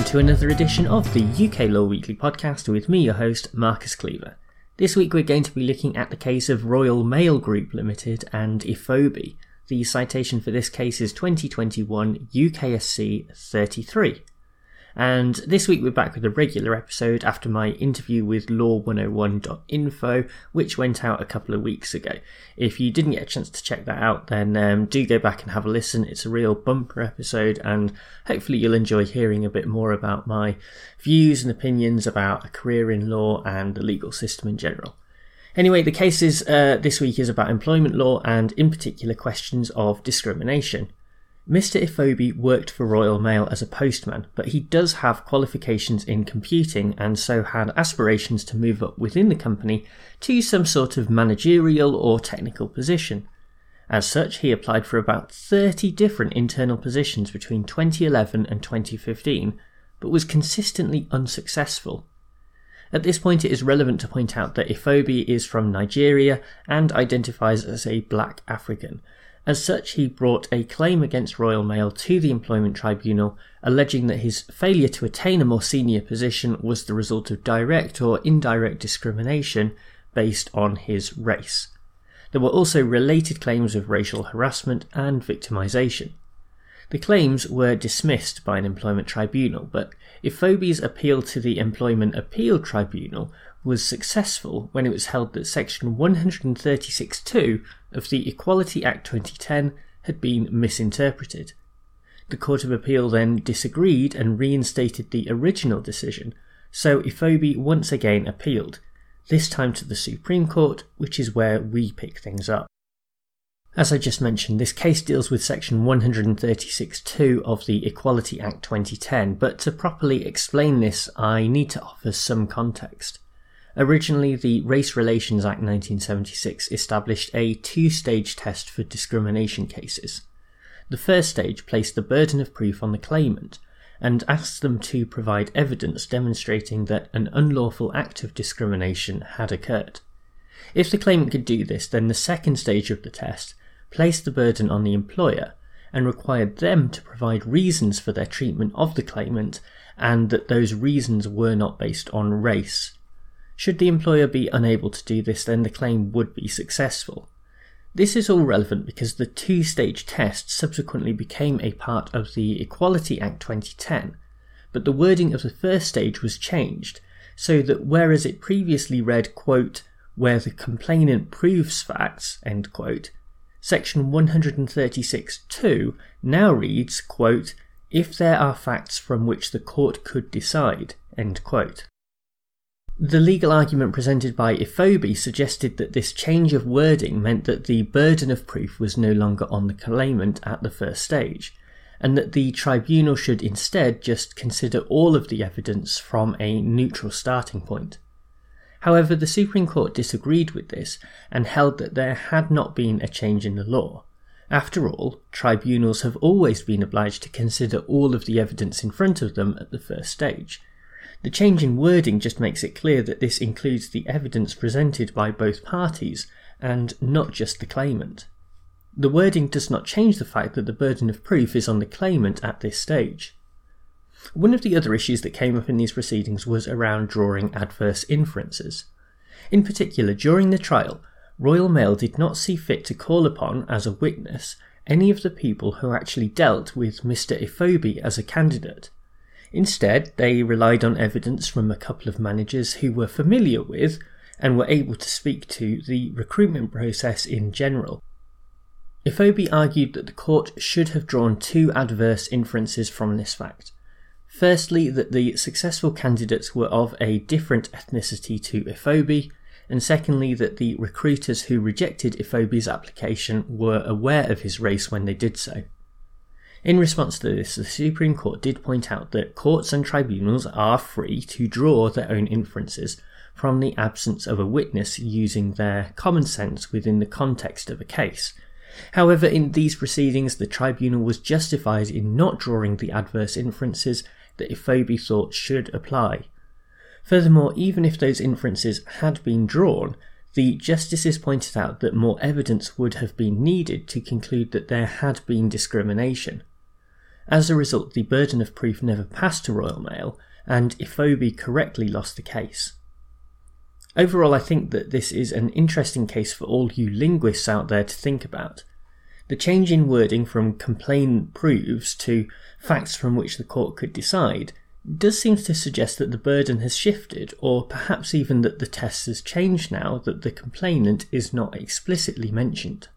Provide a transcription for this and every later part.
welcome to another edition of the UK Law Weekly podcast with me, your host, Marcus Cleaver. This week we're going to be looking at the case of Royal Mail Group Limited and Efobi. The citation for this case is 2021 UKSC 33. And this week we're back with a regular episode after my interview with law101.info, which went out a couple of weeks ago. If you didn't get a chance to check that out, then um, do go back and have a listen. It's a real bumper episode, and hopefully you'll enjoy hearing a bit more about my views and opinions about a career in law and the legal system in general. Anyway, the cases uh, this week is about employment law and, in particular, questions of discrimination. Mr. Efobi worked for Royal Mail as a postman, but he does have qualifications in computing and so had aspirations to move up within the company to some sort of managerial or technical position. As such, he applied for about 30 different internal positions between 2011 and 2015, but was consistently unsuccessful. At this point, it is relevant to point out that Efobi is from Nigeria and identifies as a black African, as such, he brought a claim against Royal Mail to the Employment Tribunal, alleging that his failure to attain a more senior position was the result of direct or indirect discrimination based on his race. There were also related claims of racial harassment and victimisation. The claims were dismissed by an employment tribunal, but Efobi's appeal to the Employment Appeal Tribunal was successful when it was held that Section 136.2 of the Equality Act 2010 had been misinterpreted. The Court of Appeal then disagreed and reinstated the original decision, so Efobi once again appealed, this time to the Supreme Court, which is where we pick things up. As I just mentioned, this case deals with section 136.2 of the Equality Act 2010, but to properly explain this, I need to offer some context. Originally, the Race Relations Act 1976 established a two stage test for discrimination cases. The first stage placed the burden of proof on the claimant and asked them to provide evidence demonstrating that an unlawful act of discrimination had occurred. If the claimant could do this, then the second stage of the test placed the burden on the employer and required them to provide reasons for their treatment of the claimant and that those reasons were not based on race. Should the employer be unable to do this, then the claim would be successful. This is all relevant because the two stage test subsequently became a part of the Equality Act 2010, but the wording of the first stage was changed so that whereas it previously read, quote, where the complainant proves facts, end quote, Section 136.2 now reads, quote, if there are facts from which the court could decide, end quote. The legal argument presented by Efobi suggested that this change of wording meant that the burden of proof was no longer on the claimant at the first stage, and that the tribunal should instead just consider all of the evidence from a neutral starting point. However, the Supreme Court disagreed with this and held that there had not been a change in the law. After all, tribunals have always been obliged to consider all of the evidence in front of them at the first stage. The change in wording just makes it clear that this includes the evidence presented by both parties and not just the claimant. The wording does not change the fact that the burden of proof is on the claimant at this stage. One of the other issues that came up in these proceedings was around drawing adverse inferences. In particular, during the trial, Royal Mail did not see fit to call upon, as a witness, any of the people who actually dealt with Mr. Efobi as a candidate. Instead, they relied on evidence from a couple of managers who were familiar with and were able to speak to the recruitment process in general. Efobi argued that the court should have drawn two adverse inferences from this fact. Firstly, that the successful candidates were of a different ethnicity to Efobi, and secondly, that the recruiters who rejected Efobi's application were aware of his race when they did so. In response to this, the Supreme Court did point out that courts and tribunals are free to draw their own inferences from the absence of a witness using their common sense within the context of a case, However, in these proceedings, the tribunal was justified in not drawing the adverse inferences that Efobi thought should apply. Furthermore, even if those inferences had been drawn, the justices pointed out that more evidence would have been needed to conclude that there had been discrimination. As a result, the burden of proof never passed to Royal Mail, and Efobi correctly lost the case. Overall, I think that this is an interesting case for all you linguists out there to think about. The change in wording from complain proves to facts from which the court could decide does seem to suggest that the burden has shifted, or perhaps even that the test has changed now that the complainant is not explicitly mentioned.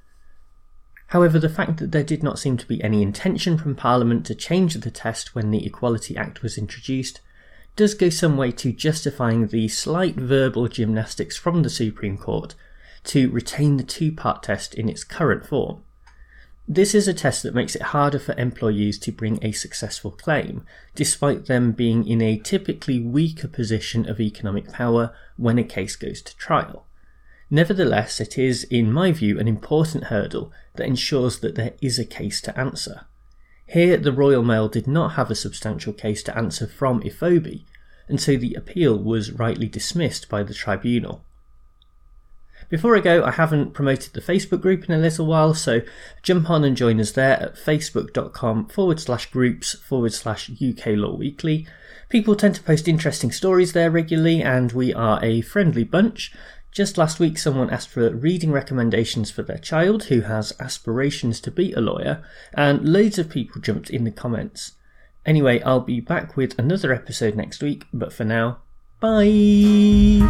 However, the fact that there did not seem to be any intention from Parliament to change the test when the Equality Act was introduced does go some way to justifying the slight verbal gymnastics from the Supreme Court to retain the two part test in its current form. This is a test that makes it harder for employees to bring a successful claim, despite them being in a typically weaker position of economic power when a case goes to trial. Nevertheless, it is, in my view, an important hurdle that ensures that there is a case to answer. Here, the Royal Mail did not have a substantial case to answer from Efobi, and so the appeal was rightly dismissed by the tribunal. Before I go, I haven't promoted the Facebook group in a little while, so jump on and join us there at facebook.com forward slash groups forward slash UK Law Weekly. People tend to post interesting stories there regularly, and we are a friendly bunch. Just last week, someone asked for reading recommendations for their child who has aspirations to be a lawyer, and loads of people jumped in the comments. Anyway, I'll be back with another episode next week, but for now, bye!